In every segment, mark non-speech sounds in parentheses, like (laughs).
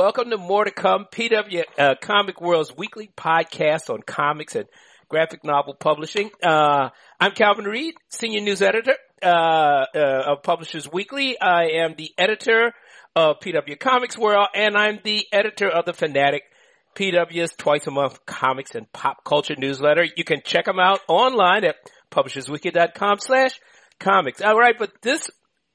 welcome to More to Come, PW uh, Comic World's weekly podcast on comics and graphic novel publishing. Uh, I'm Calvin Reid, senior news editor uh, uh of Publishers Weekly. I am the editor of PW Comics World, and I'm the editor of the Fanatic PW's twice a month comics and pop culture newsletter. You can check them out online at publishersweekly.com slash comics. All right, but this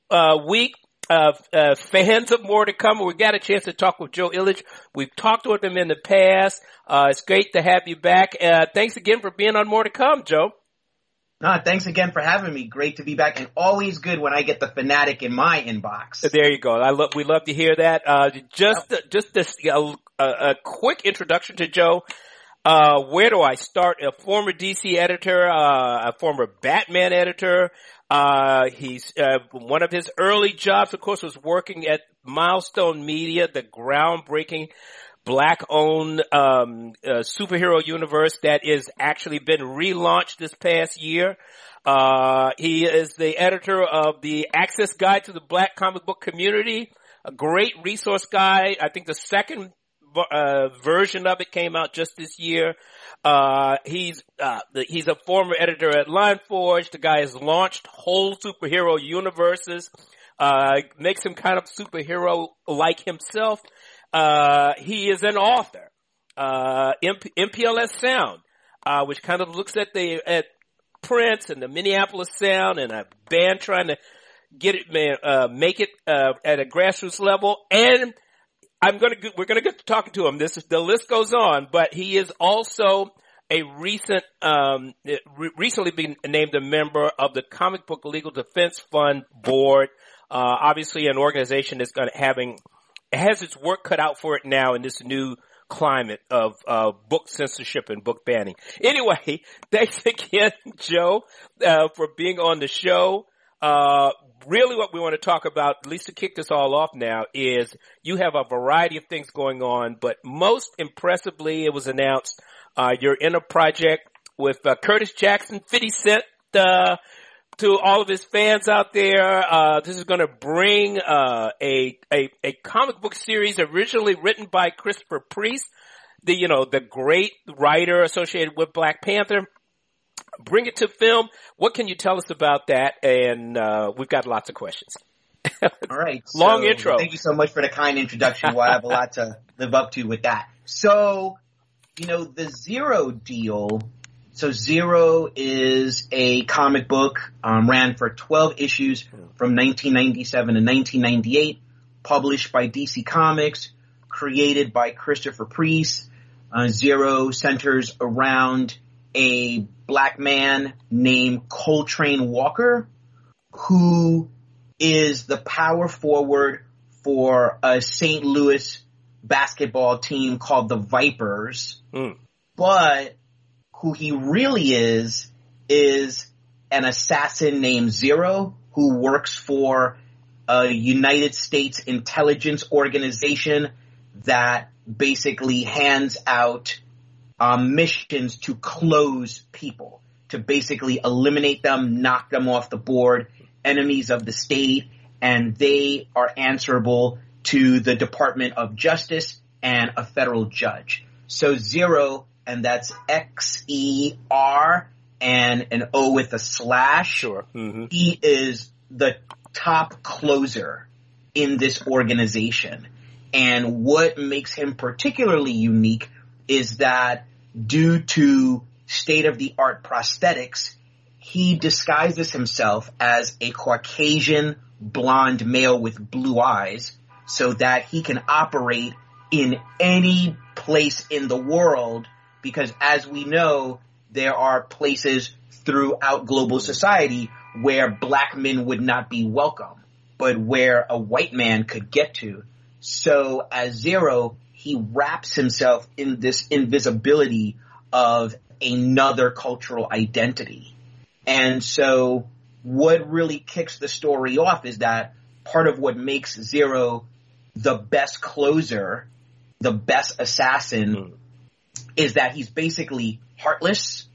uh, week uh, uh, fans of more to come. We got a chance to talk with Joe Illidge. We've talked with him in the past. Uh, it's great to have you back. Uh, thanks again for being on more to come, Joe. No, thanks again for having me. Great to be back, and always good when I get the fanatic in my inbox. There you go. I love. We love to hear that. Uh, just, yep. just this, a, a, quick introduction to Joe. Uh, where do I start? A former DC editor, uh, a former Batman editor, uh, he's, uh, one of his early jobs, of course, was working at Milestone Media, the groundbreaking black owned, um, uh, superhero universe that is actually been relaunched this past year. Uh, he is the editor of the Access Guide to the Black Comic Book Community, a great resource guide. I think the second uh, version of it came out just this year. Uh, he's, uh, the, he's a former editor at Lion Forge. The guy has launched whole superhero universes, uh, makes him kind of superhero like himself. Uh, he is an author, uh, MP- MPLS Sound, uh, which kind of looks at the, at Prince and the Minneapolis Sound and a band trying to get it, uh, make it, at a grassroots level. And I'm gonna, we're gonna get to talking to him. This is, the list goes on, but he is also a recent, um, re- recently been named a member of the Comic Book Legal Defense Fund board. Uh, obviously an organization that's going to having, has its work cut out for it now in this new climate of uh, book censorship and book banning. Anyway, (laughs) thanks again, Joe, uh, for being on the show. Uh, really what we want to talk about, at least to kick this all off now, is you have a variety of things going on, but most impressively, it was announced uh, you're in a project with uh, Curtis Jackson, 50 Cent, uh, to all of his fans out there. Uh, this is going to bring uh, a, a a comic book series originally written by Christopher Priest, the you know the great writer associated with Black Panther bring it to film. What can you tell us about that? And uh, we've got lots of questions. (laughs) All right. (laughs) Long so, intro. Thank you so much for the kind introduction. Well, I have a lot to live up to with that. So, you know, the Xero deal. So Xero is a comic book, um, ran for 12 issues from 1997 to 1998, published by DC Comics, created by Christopher Priest. Uh, Xero centers around a black man named Coltrane Walker, who is the power forward for a St. Louis basketball team called the Vipers. Mm. But who he really is, is an assassin named Xero who works for a United States intelligence organization that basically hands out um, missions to close people, to basically eliminate them, knock them off the board, enemies of the state, and they are answerable to the Department of Justice and a federal judge. So zero, and that's X E R and an O with a slash. Sure. Mm-hmm. He is the top closer in this organization. And what makes him particularly unique is that due to state of the art prosthetics, he disguises himself as a Caucasian blonde male with blue eyes so that he can operate in any place in the world because as we know, there are places throughout global society where black men would not be welcome, but where a white man could get to. So as Xero, he wraps himself in this invisibility of another cultural identity. And so what really kicks the story off is that part of what makes Xero the best closer, the best assassin, mm. is that he's basically heartless,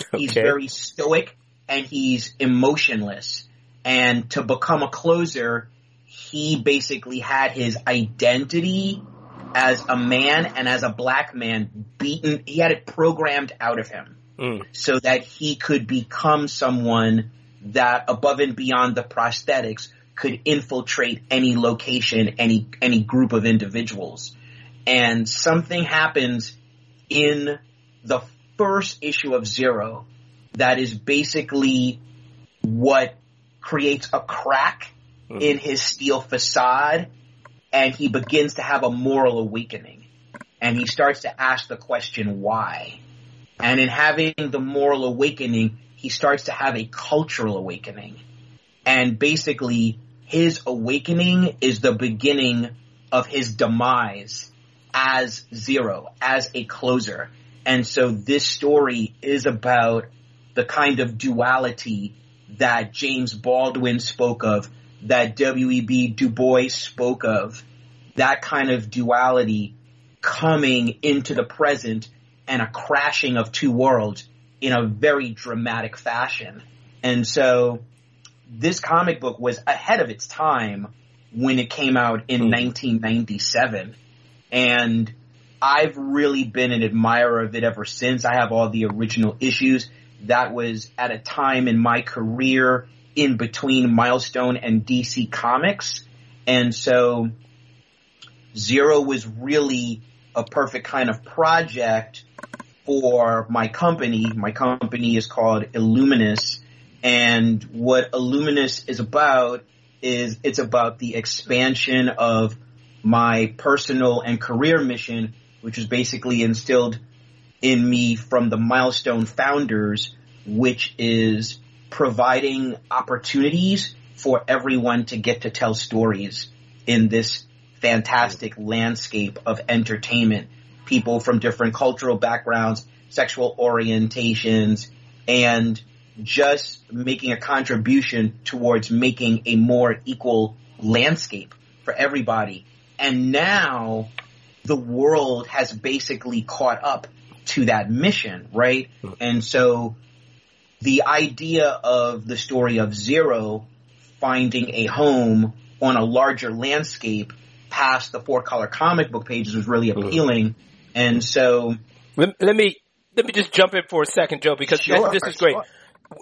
okay. he's very stoic, and he's emotionless. And to become a closer, he basically had his identity as a man and as a black man beaten, he had it programmed out of him Mm. so that he could become someone that above and beyond the prosthetics could infiltrate any location, any, any group of individuals. And something happens in the first issue of Xero that is basically what creates a crack Mhm. in his steel facade and he begins to have a moral awakening. And he starts to ask the question why. And in having the moral awakening, he starts to have a cultural awakening. And basically, his awakening is the beginning of his demise as Xero, as a closer. And so this story is about the kind of duality that James Baldwin spoke of, that W.E.B. Du Bois spoke of, that kind of duality coming into the present and a crashing of two worlds in a very dramatic fashion. And so this comic book was ahead of its time when it came out in Hmm. 1997. And I've really been an admirer of it ever since. I have all the original issues. That was at a time in my career in between Milestone and DC Comics. And so Xero was really a perfect kind of project for my company. My company is called Illuminous. And what Illuminous is about is it's about the expansion of my personal and career mission, which was basically instilled in me from the milestone founders, which is providing opportunities for everyone to get to tell stories in this fantastic landscape of entertainment. People from different cultural backgrounds, sexual orientations, and just making a contribution towards making a more equal landscape for everybody. And now the world has basically caught up to that mission, right? Hmm. And so the idea of the story of Xero finding a home on a larger landscape past the four color comic book pages was really appealing. And so Let, let me let me just jump in for a second, Joe, because this- Sure, this, is great. sure.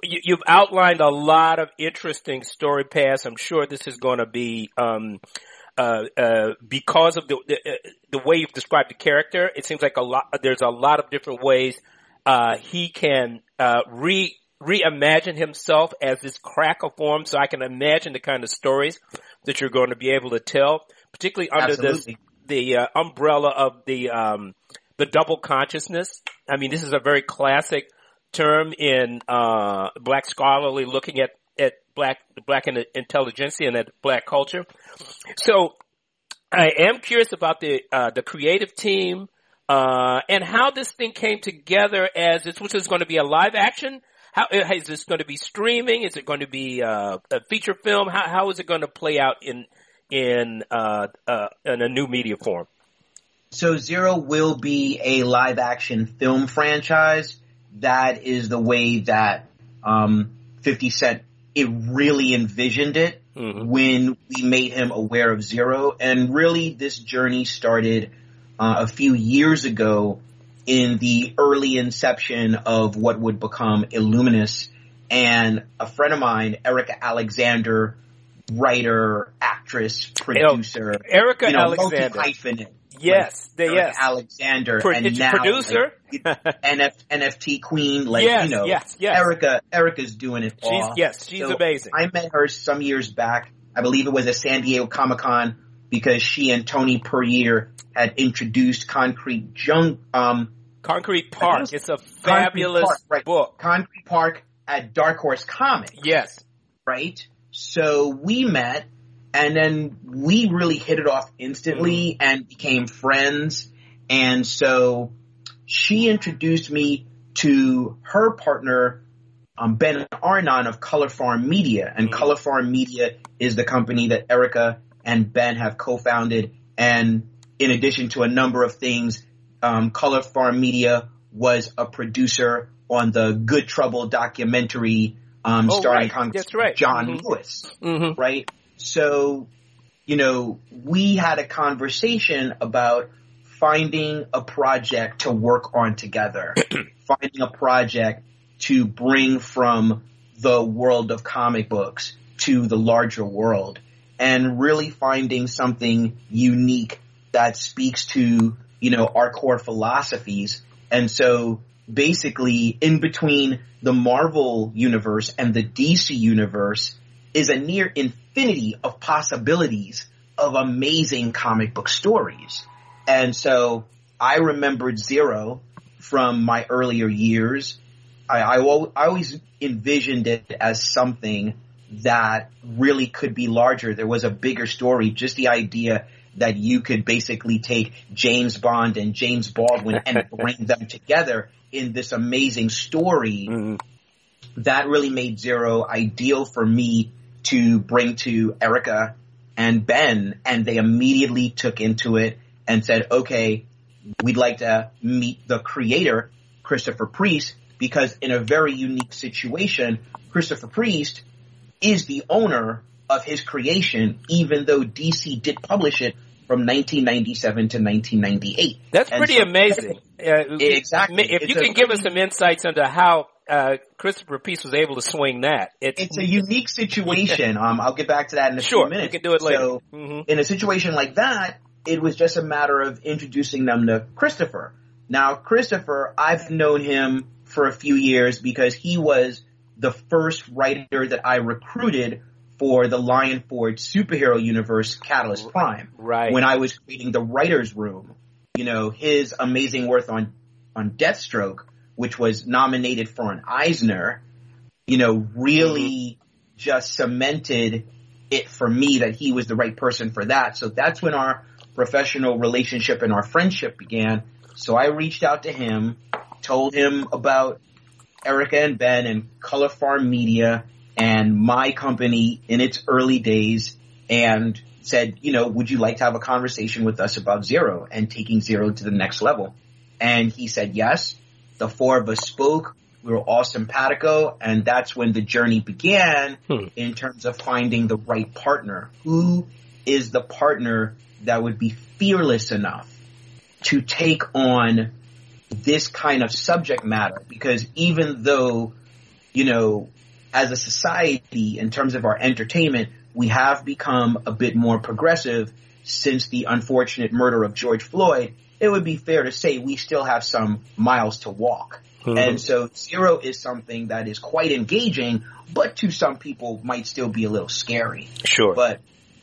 You, you've outlined a lot of interesting story paths. I'm sure this is going to be um, uh, uh, because of the, the uh, the way you've described the character. It seems like a lot. There's a lot of different ways uh, he can uh, re reimagine himself as this cracker form. So I can imagine the kind of stories that you're going to be able to tell, particularly under this the uh, umbrella of the um, the double consciousness. I mean, this is a very classic term in uh, black scholarly looking at at black black in- intelligentsia and at black culture. So, I am curious about the uh, the creative team uh, and how this thing came together. As this, which is going to be a live action. How is this going to be streaming? Is it going to be uh, a feature film? How how is it going to play out in in uh, uh, in a new media form? So Xero will be a live action film franchise. That is the way that um, 50 Cent it really envisioned it Mhm. when we made him aware of Xero. And really, this journey started uh, a few years ago in the early inception of what would become Illuminous. And a friend of mine, Erika Alexander, writer, actress, producer, Erika you know, Alexander. multi-hyphenate. Yes, the, Erika yes. Alexander, Pro- and now producer. like, NF, (laughs) NFT queen, like yes, you know, yes, yes. Erika. Erika's doing it she's all. yes, she's So amazing. I met her some years back. I believe it was at San Diego Comic Con because she and Tony Puryear had introduced Concrete Junk, um, Concrete Park. was It's a fabulous Park, right. book. Concrete Park at Dark Horse Comics. Yes. right? So we met and then we really hit it off instantly and became friends. And so she introduced me to her partner, um, Ben Arnon of Color Farm Media. And Mhm. Color Farm Media is the company that Erika and Ben have co-founded. And in addition to a number of things, um, Color Farm Media was a producer on the Good Trouble documentary um, Oh, starring right. Congressman right. John Mhm. Lewis, Mm-hmm. right? So, you know, we had a conversation about finding a project to work on together, (clears throat) finding a project to bring from the world of comic books to the larger world and really finding something unique that speaks to, you know, our core philosophies. And so basically in between the Marvel universe and the DC universe is a near infinity of possibilities of amazing comic book stories. And so I remembered Xero from my earlier years. I, I, I always envisioned it as something that really could be larger. There was a bigger story, just the idea that you could basically take James Bond and James Baldwin and (laughs) bring them together in this amazing story. Mm-hmm. That really made Xero ideal for me to bring to Erika and Ben and they immediately took into it and said, okay, we'd like to meet the creator, Christopher Priest, because in a very unique situation, Christopher Priest is the owner of his creation, even though DC did publish it from 1997 to 1998. That's and pretty so, amazing. (laughs) Uh, exactly. If it's you can a, give us some insights into how uh, Christopher Priest was able to swing that, it's, it's a unique situation. (laughs) um, I'll get back to that in a sure, few minutes. We can do it later. So, mm-hmm. in a situation like that, it was just a matter of introducing them to Christopher. Now, Christopher, I've known him for a few years because he was the first writer that I recruited for the Lion Forge superhero universe Catalyst Prime. Right. When I was creating the writer's room, you know, his amazing work on, on Deathstroke, which was nominated for an Eisner, you know, really mm-hmm. just cemented it for me that he was the right person for that. So that's when our professional relationship and our friendship began. So I reached out to him, told him about Erika and Ben and Color Farm Media and my company in its early days and said, you know, would you like to have a conversation with us about Xero and taking Xero to the next level? And he said yes. The four of us spoke. We were all simpatico and that's when the journey began hmm. in terms of finding the right partner. Who is the partner that would be fearless enough to take on this kind of subject matter because even though, you know, as a society in terms of our entertainment, we have become a bit more progressive since the unfortunate murder of George Floyd, it would be fair to say we still have some miles to walk. Mm-hmm. And so Xero is something that is quite engaging, but to some people might still be a little scary. Sure. But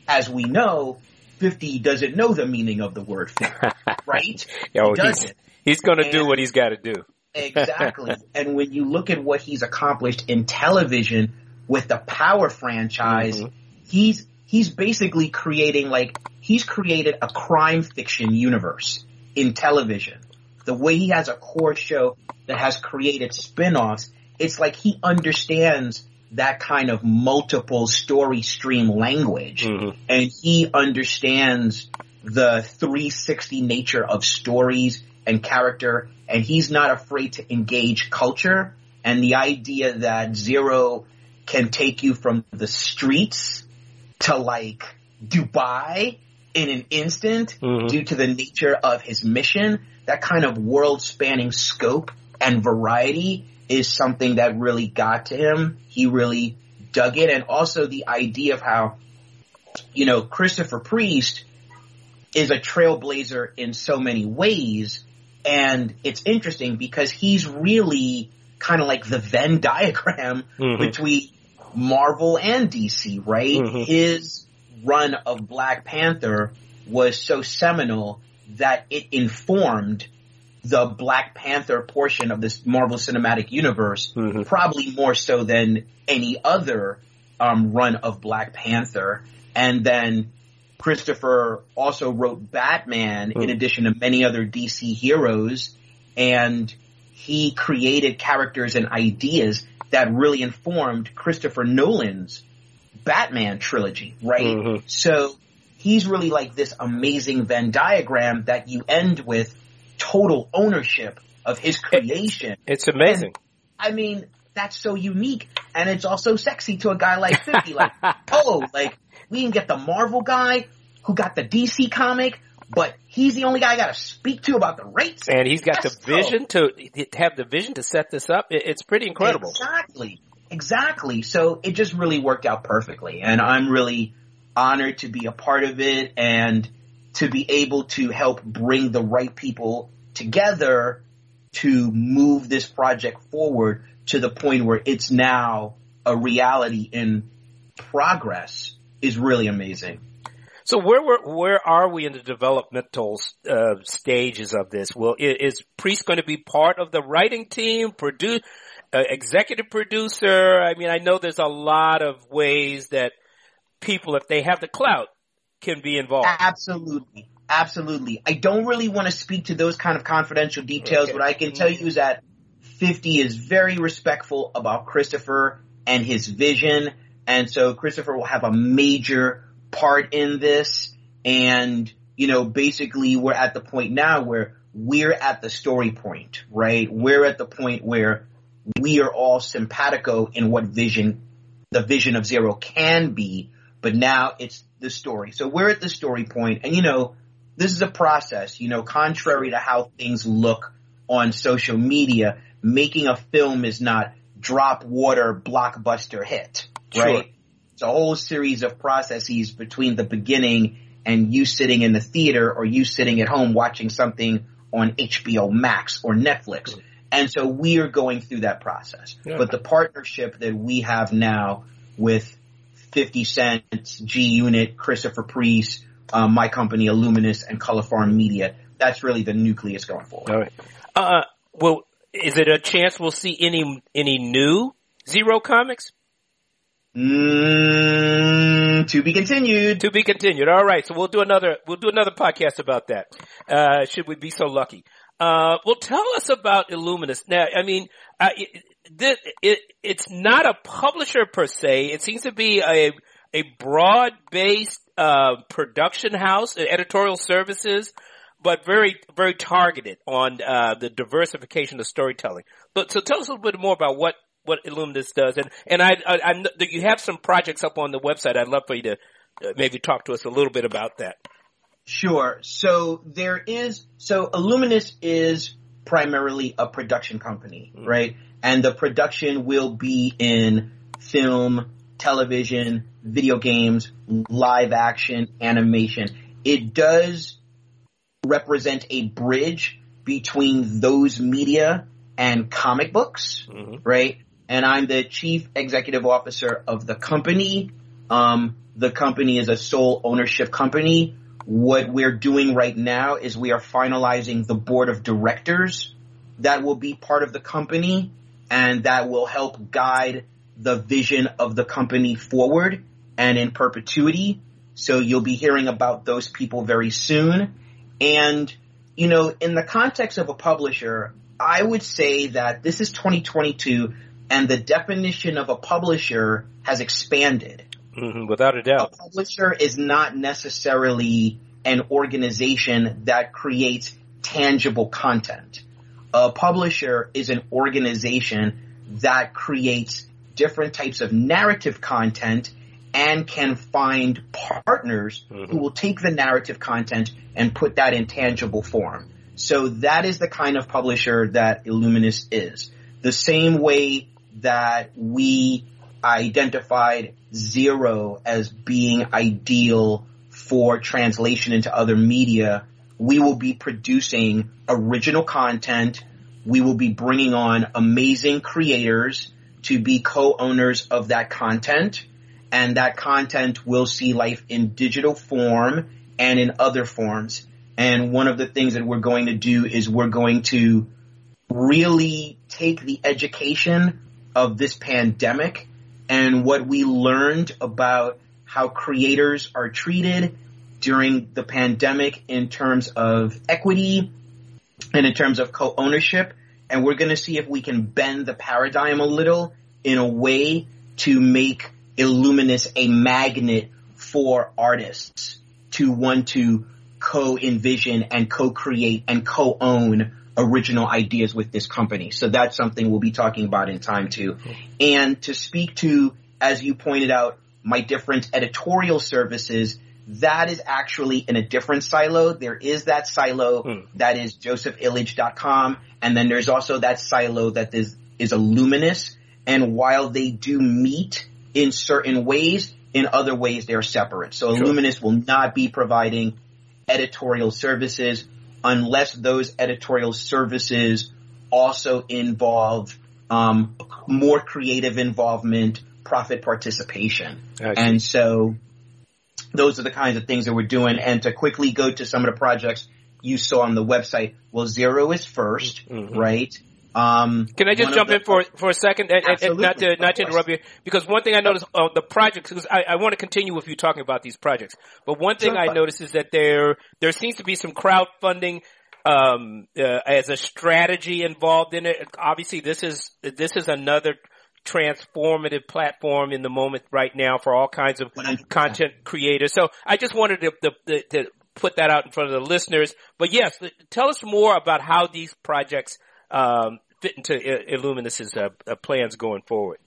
as we know, 50 doesn't know the meaning of the word fear, (laughs) right? He doesn't. He's, he's gonna do what he's gotta do. Exactly. And when you look at what he's accomplished in television with the Power franchise, mm-hmm. he's, he's basically creating like, he's created a crime fiction universe in television. The way he has a core show that has created spin-offs, it's like he understands that kind of multiple story stream language mm-hmm. and he understands the 360 nature of stories and character and he's not afraid to engage culture and the idea that zero can take you from the streets to like Dubai in an instant mm-hmm. due to the nature of his mission, that kind of world spanning scope and variety is something that really got to him. He really dug it. And also the idea of how, you know, Christopher Priest is a trailblazer in so many ways. And it's interesting because he's really kind of like the Venn diagram mm-hmm. between Marvel and DC, right? Mm-hmm. His run of Black Panther was so seminal that it informed the Black Panther portion of this Marvel Cinematic Universe, mm-hmm. probably more so than any other um, run of Black Panther. And then Christopher also wrote Batman mm-hmm. in addition to many other DC heroes, and he created characters and ideas that really informed Christopher Nolan's Batman trilogy, right? Mm-hmm. So he's really like this amazing Venn diagram that you end with total ownership of his creation. It's amazing. And, I mean, that's so unique and it's also sexy to a guy like 50. like, (laughs) oh, like we can get the Marvel guy who got the DC comic, but he's the only guy I got to speak to about the rates. And he's got the vision to have the vision to set this up. It's pretty incredible. Exactly. Exactly. So it just really worked out perfectly. And I'm really honored to be a part of it and to be able to help bring the right people together to move this project forward to the point where it's now a reality in progress is really amazing. So where where, where are we in the developmental uh, stages of this? Well, is Priest going to be part of the writing team, produce, uh, executive producer? I mean, I know there's a lot of ways that people, if they have the clout, can be involved. Absolutely. Absolutely. I don't really want to speak to those kind of confidential details. Okay. What I can tell you is that 50 is very respectful about Christopher and his vision. And so Christopher will have a major part in this. And, you know, basically we're at the point now where we're at the story point, right? We're at the point where we are all simpatico in what vision, the vision of Xero can be, but now it's the story. So we're at the story point and you know, this is a process, you know, contrary to how things look on social media, making a film is not drop water blockbuster hit, right? Sure. It's a whole series of processes between the beginning and you sitting in the theater or you sitting at home watching something on HBO Max or Netflix. And so we are going through that process. Yeah. But the partnership that we have now with 50 Cent, G Unit, Christopher Priest, um, my company, Illuminous, and Color Farm Media, that's really the nucleus going forward. All right. Uh, well, is it a chance we'll see any any new Xero comics? Mm, to be continued. To be continued. All right. So we'll do another, we'll do another podcast about that. Uh, should we be so lucky? Uh, well, tell us about Illuminus. Now, I mean, uh, it, it, it's not a publisher per se. It seems to be a, a broad-based, uh, production house, editorial services, but very, very targeted on, uh, the diversification of storytelling. But, so tell us a little bit more about what what Illuminous does. And and I, I, I you have some projects up on the website. I'd love for you to uh, maybe talk to us a little bit about that. Sure. So there is so Illuminous is primarily a production company, mm-hmm. right? And the production will be in film, television, video games, live action, animation. It does represent a bridge between those media and comic books, mm-hmm. right? And I'm the chief executive officer of the company. Um, the company is a sole ownership company. What we're doing right now is we are finalizing the board of directors that will be part of the company and that will help guide the vision of the company forward and in perpetuity. So you'll be hearing about those people very soon. And, you know, in the context of a publisher, I would say that this is 2022 and the definition of a publisher has expanded. Mm-hmm, without a doubt. A publisher is not necessarily an organization that creates tangible content. A publisher is an organization that creates different types of narrative content and can find partners mm-hmm. who will take the narrative content and put that in tangible form. So that is the kind of publisher that Illuminous is. The same way that we identified zero as being ideal for translation into other media. We will be producing original content. We will be bringing on amazing creators to be co-owners of that content. And that content will see life in digital form and in other forms. And one of the things that we're going to do is we're going to really take the education of this pandemic and what we learned about how creators are treated during the pandemic in terms of equity and in terms of co-ownership. And we're going to see if we can bend the paradigm a little in a way to make Illuminous a magnet for artists to want to co-envision and co-create and co-own original ideas with this company. So that's something we'll be talking about in time too. And to speak to, as you pointed out, my different editorial services, that is actually in a different silo. There is that silo Hmm. that is josephillidge.com. And then there's also that silo that is, is Illuminous. And while they do meet in certain ways, in other ways they're separate. So Sure. Illuminous will not be providing editorial services unless those editorial services also involve um, more creative involvement, profit participation. See. And so those are the kinds of things that we're doing. And to quickly go to some of the projects you saw on the website, well, Xero is 1st Mhm. right? Um, Can I just jump the- in for for a second, and, and- and not to not to interrupt you, because one thing I noticed uh, the projects, because I, I want to continue with you talking about these projects, but one thing Sure. I noticed is that there there seems to be some crowdfunding um, uh, as a strategy involved in it. Obviously, this is this is another transformative platform in the moment right now for all kinds of 100%. content creators. So I just wanted to, to, to, to put that out in front of the listeners. But yes, tell us more about how these projects um, fit into Illuminus's uh, uh, plans going forward.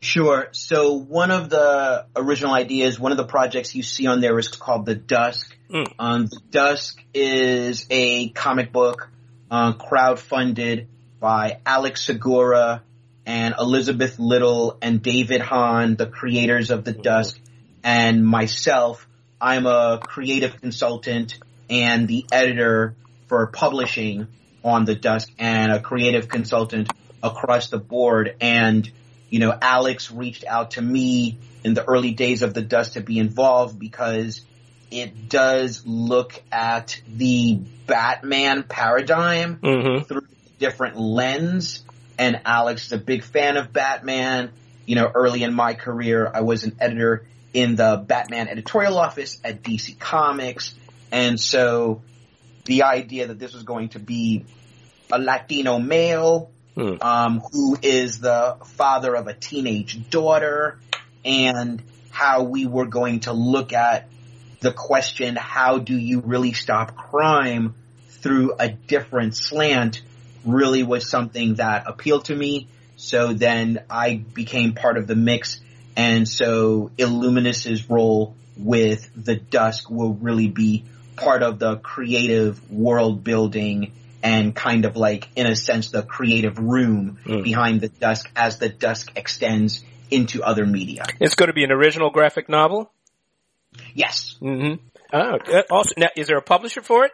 Sure. So one of the original ideas, one of the projects you see on there is called The Dusk. Mm. Um, the Dusk is a comic book uh, crowdfunded by Alex Segura and Elizabeth Little and David Hahn, the creators of The Dusk, and myself. I'm a creative consultant and the editor for publishing on The Dusk and a creative consultant across the board. And you know, Alex reached out to me in the early days of the dusk to be involved because it does look at the Batman paradigm Mm-hmm. through different lens. And Alex is a big fan of Batman. You know, early in my career, I was an editor in the Batman editorial office at DC Comics. And so the idea that this was going to be a Latino male Hmm. um, who is the father of a teenage daughter, and how we were going to look at the question, how do you really stop crime through a different slant really was something that appealed to me. So then I became part of the mix. And so Illuminus's role with the dusk will really be part of the creative world building and kind of like, in a sense, the creative room Mm. behind the dusk as the dusk extends into other media. It's going to be an original graphic novel. Yes. Mm-hmm. Oh, also, now, is there a publisher for it?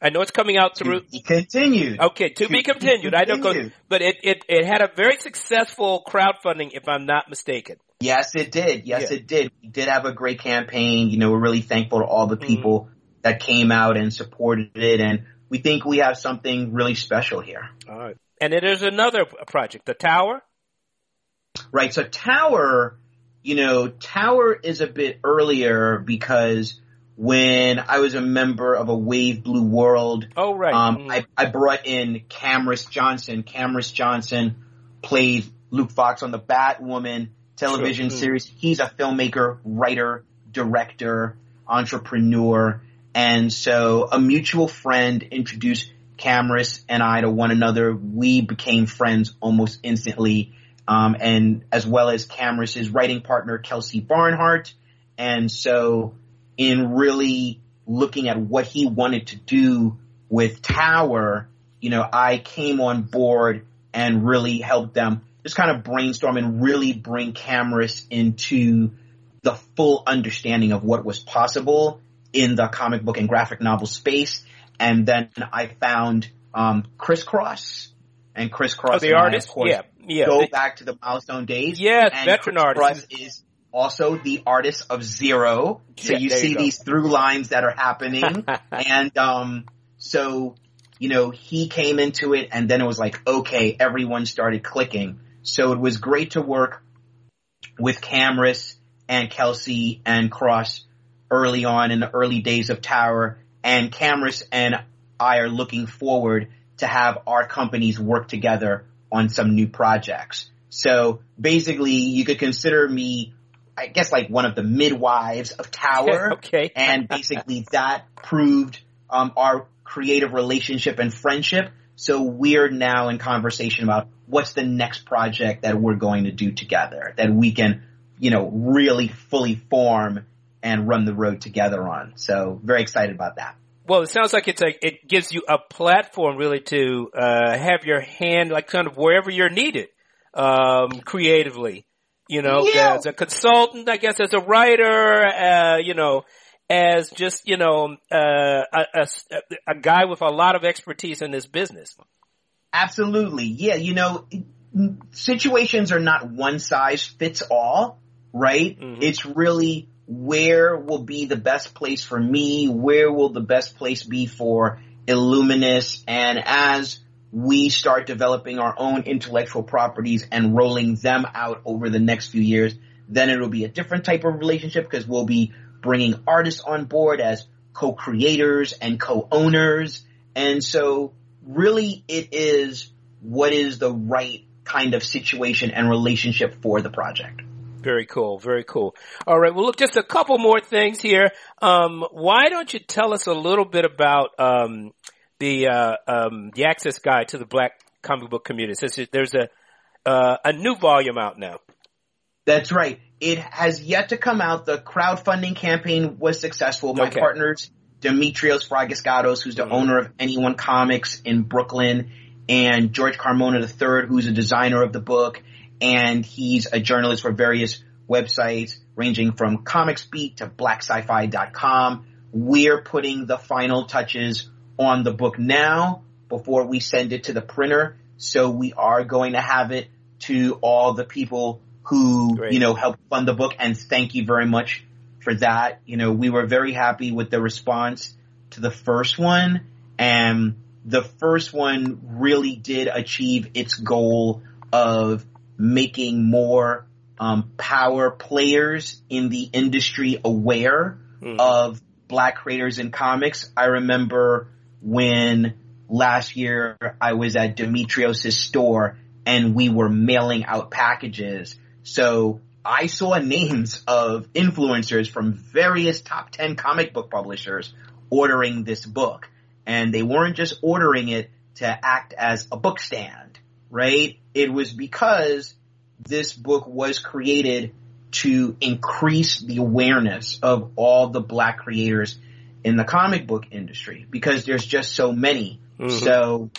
I know it's coming out through. To be continued. Okay, to be To be continued. I don't go, continued. but it, it it had a very successful crowdfunding, if I'm not mistaken. Yes, it did. Yes, Yeah. it did. We did have a great campaign. You know, we're really thankful to all the Mm-hmm. people that came out and supported it. And we think we have something really special here. All right. And then there's another project, the Tower. Right. So Tower, you know, Tower is a bit earlier because when I was a member of a Wave Blue World, Oh, right. um, Mhm. I, I brought in Camrus Johnson. Camrus Johnson played Luke Fox on the Batwoman television Sure. Series. He's a filmmaker, writer, director, entrepreneur. And so a mutual friend introduced Camrus and I to one another. We became friends almost instantly. Um, and as well as Camrus' writing partner, Kelsey Barnhart. And so in really looking at what he wanted to do with Tower, you know, I came on board and really helped them just kind of brainstorm and really bring Camrus into the full understanding of what was possible in the comic book and graphic novel space. And then I found um, ChrisCross and ChrisCross. Oh, the I, artist? course, Yeah, yeah. Go The- back to the milestone days. Yeah, and veteran artist. is also the artist of Xero. So Yeah, you there you see these through lines that are happening. (laughs) and um, so you know he came into it, and then it was like okay, everyone started clicking. So it was great to work with Camrus and Kelsey and Cross early on in the early days of Tower, and Camrus and I are looking forward to have our companies work together on some new projects. So basically, you could consider me, I guess, like one of the midwives of Tower (laughs) okay. and basically that proved um, our creative relationship and friendship. So we're now in conversation about what's the next project that we're going to do together that we can, you know, really fully form and run the road together on. So very excited about that. Well, it sounds like it's a, it gives you a platform really to, uh, have your hand like kind of wherever you're needed, um, creatively, you know, Yeah. as a consultant, I guess as a writer, uh, you know, as just, you know, uh, a, a, a guy with a lot of expertise in this business. Absolutely. Yeah, you know, situations are not one size fits all, right? Mhm. It's really where will be the best place for me? Where will the best place be for Illuminous? And as we start developing our own intellectual properties and rolling them out over the next few years, then it'll be a different type of relationship because we'll be bringing artists on board as co-creators and co-owners. And so really it is what is the right kind of situation and relationship for the project. Very cool. Very cool. All right. Well, look, just a couple more things here. Um, why don't you tell us a little bit about um, the uh, um, the access guide to the Black comic book community? There's a uh, a new volume out now. That's right. It has yet to come out. The crowdfunding campaign was successful. My Okay. partners, Demetrios Fragiskatos, who's the Mhm. owner of Anyone Comics in Brooklyn, and George Carmona III, who's a designer of the book, and he's a journalist for various websites ranging from Comics Beat to BlackSci-Fi.com. We're putting the final touches on the book now before we send it to the printer. So we are going to have it to all the people who, Great. you know, helped fund the book and thank you very much for that. You know, we were very happy with the response to the first one and the first one really did achieve its goal of making more um, power players in the industry aware Mhm. of black creators in comics. I remember when last year I was at Demetrios' store and we were mailing out packages. So I saw names of influencers from various top 10 comic book publishers ordering this book. And they weren't just ordering it to act as a book stand, right? It was because this book was created to increase the awareness of all the black creators in the comic book industry because there's just so many. Mhm. So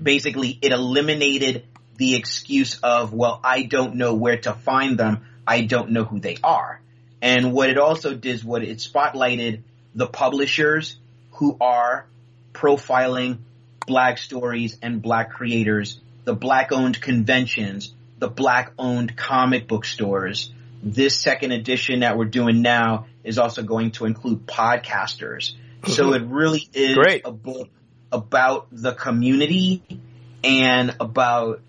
basically it eliminated the excuse of, well, I don't know where to find them. I don't know who they are. And what it also did is what it spotlighted the publishers who are profiling black stories and black creators, the black owned conventions, the black owned comic book stores. This second edition that we're doing now is also going to include podcasters. So mm-hmm. it really is Great. a book about the community and about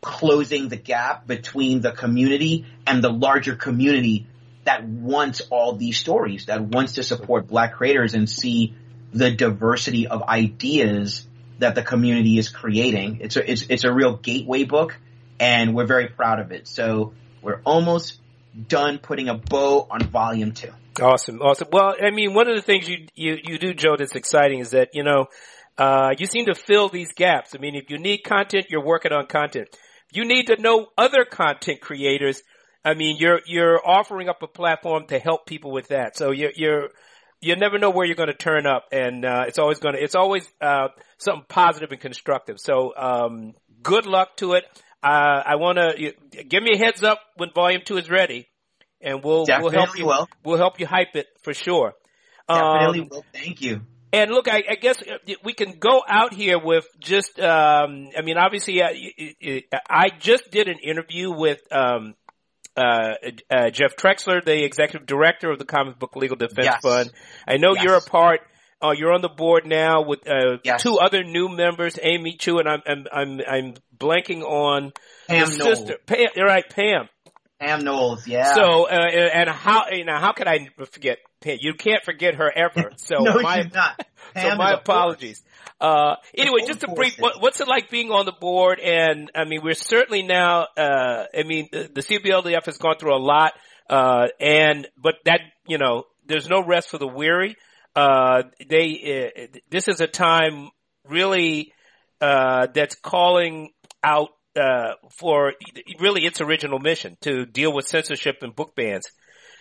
closing the gap between the community and the larger community that wants all these stories, that wants to support black creators and see the diversity of ideas that the community is creating. It's a, it's, it's a real gateway book and we're very proud of it. So we're almost done putting a bow on volume two. Awesome, awesome. Well, I mean, one of the things you you you do, Joe, that's exciting is that you know uh, you seem to fill these gaps. I mean, if you need content, you're working on content. You need to know other content creators. I mean, you're you're offering up a platform to help people with that. So you're you're you never know where you're going to turn up, and uh, it's always going to it's always uh, something positive and constructive. So um, good luck to it. Uh, I want to give me a heads up when volume two is ready, and we'll we'll help you. will. We'll help you hype it for sure. Definitely Um, will. Thank you. And look, I, I guess uh, we can go out here with just, um, I mean, obviously, uh, y- y- I just did an interview with, um, uh, uh, Jeff Trexler, the executive director of the Comic Book Legal Defense Yes. Fund. I know Yes. you're a part, uh, you're on the board now with, uh, Yes. two other new members, Amy Chu, and I'm, I'm, I'm, I'm blanking on Pam sister, Pam, you're right, Pam. Pam Noles, yeah. So, uh, and how, you know, how could I forget Pam? You can't forget her ever. (laughs) So no, my, she's not. (laughs) so my apologies. Uh, anyway, just a brief, what, what's it like being on the board? And I mean, we're certainly now, uh, I mean, the, the CBLDF has gone through a lot, uh, and, but that, you know, there's no rest for the weary. Uh, they, uh, this is a time really, uh, that's calling out, uh, for really its original mission to deal with censorship and book bans.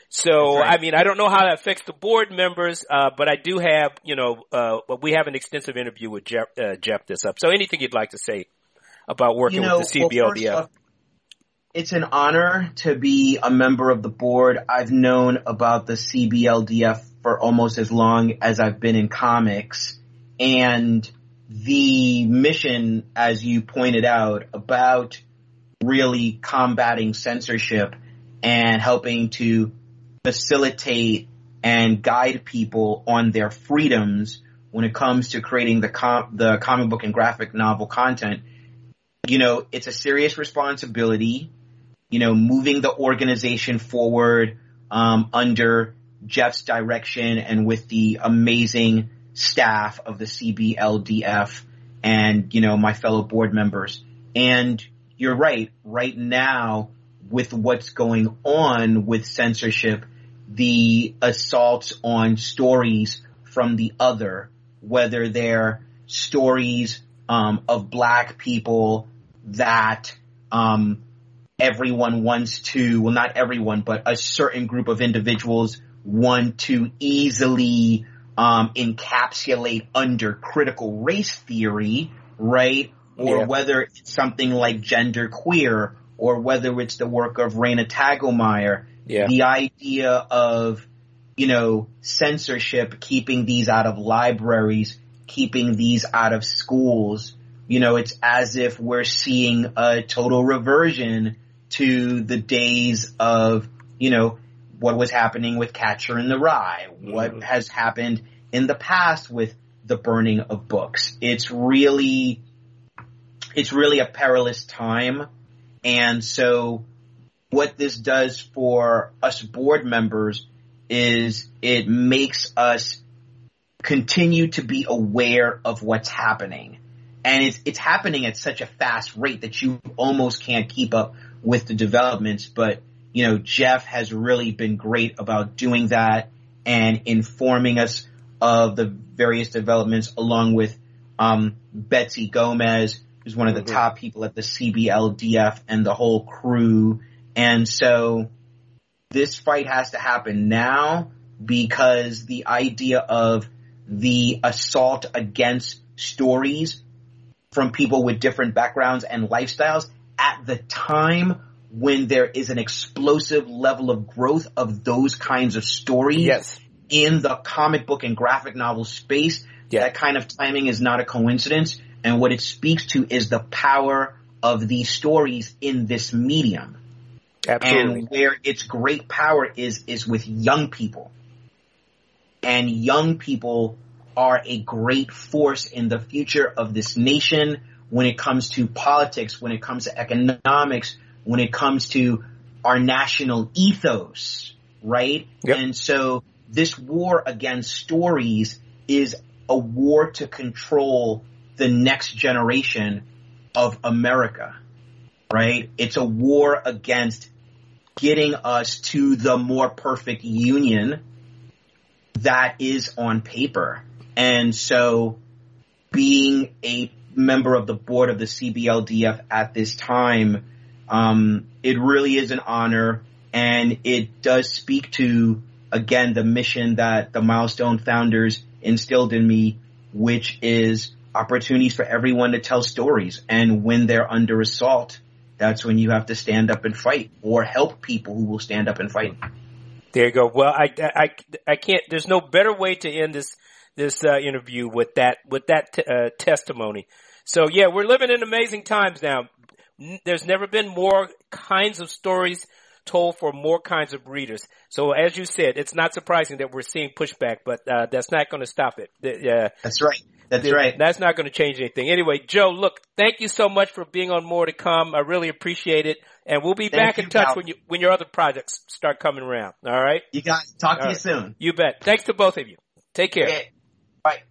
So, right. I mean, I don't know how that affects the board members, uh, but I do have, you know, uh, we have an extensive interview with Jeff, uh, Jeff this up. So anything you'd like to say about working you know, with the CBLDF? Well, it's an honor to be a member of the board. I've known about the CBLDF for almost as long as I've been in comics and the mission, as you pointed out, about really combating censorship and helping to facilitate and guide people on their freedoms when it comes to creating the com- the comic book and graphic novel content. You know, it's a serious responsibility. You know, moving the organization forward um, under Jeff's direction and with the amazing staff of the CBLDF and you know my fellow board members. And you're right. Right now, with what's going on with censorship, the assaults on stories from the other, whether they're stories um, of black people that um, everyone wants to, well, not everyone, but a certain group of individuals want to easily um, encapsulate under critical race theory, right? Or yeah. whether it's something like gender queer, or whether it's the work of Raina Telgemeier yeah. The idea of, you know, censorship, keeping these out of libraries, keeping these out of schools, you know, it's as if we're seeing a total reversion to the days of, you know, what was happening with Catcher in the Rye, what mm-hmm. has happened in the past with the burning of books. It's really, it's really a perilous time. And so what this does for us board members is it makes us continue to be aware of what's happening. And it's, it's happening at such a fast rate that you almost can't keep up with the developments. But, you know, Jeff has really been great about doing that and informing us of the various developments along with, um, Betsy Gomez, who's one of the mm-hmm. top people at the CBLDF and the whole crew and so this fight has to happen now because the idea of the assault against stories from people with different backgrounds and lifestyles at the time when there is an explosive level of growth of those kinds of stories yes. in the comic book and graphic novel space. Yeah. That kind of timing is not a coincidence. And what it speaks to is the power of these stories in this medium. Absolutely. And where its great power is, is with young people. And young people are a great force in the future of this nation when it comes to politics, when it comes to economics, when it comes to our national ethos, right? Yep. And so this war against stories is a war to control the next generation of America, right? It's a war against getting us to the more perfect union that is on paper. And so being a member of the board of the CBLDF at this time, um, it really is an honor and it does speak to, again, the mission that the milestone founders instilled in me, which is opportunities for everyone to tell stories. And when they're under assault, that's when you have to stand up and fight or help people who will stand up and fight. There you go. Well, I, I, I can't, there's no better way to end this, this, uh, interview with that, with that, t- uh, testimony. So yeah, we're living in amazing times now. There's never been more kinds of stories told for more kinds of readers. So as you said, it's not surprising that we're seeing pushback, but, uh, that's not going to stop it. Uh, that's right. That's right. That's not going to change anything. Anyway, Joe, look, thank you so much for being on More to Come. I really appreciate it. And we'll be thank back in touch when you, when your other projects start coming around. All right? You guys, talk All to right. you soon. You bet. Thanks to both of you. Take care. Okay. Bye.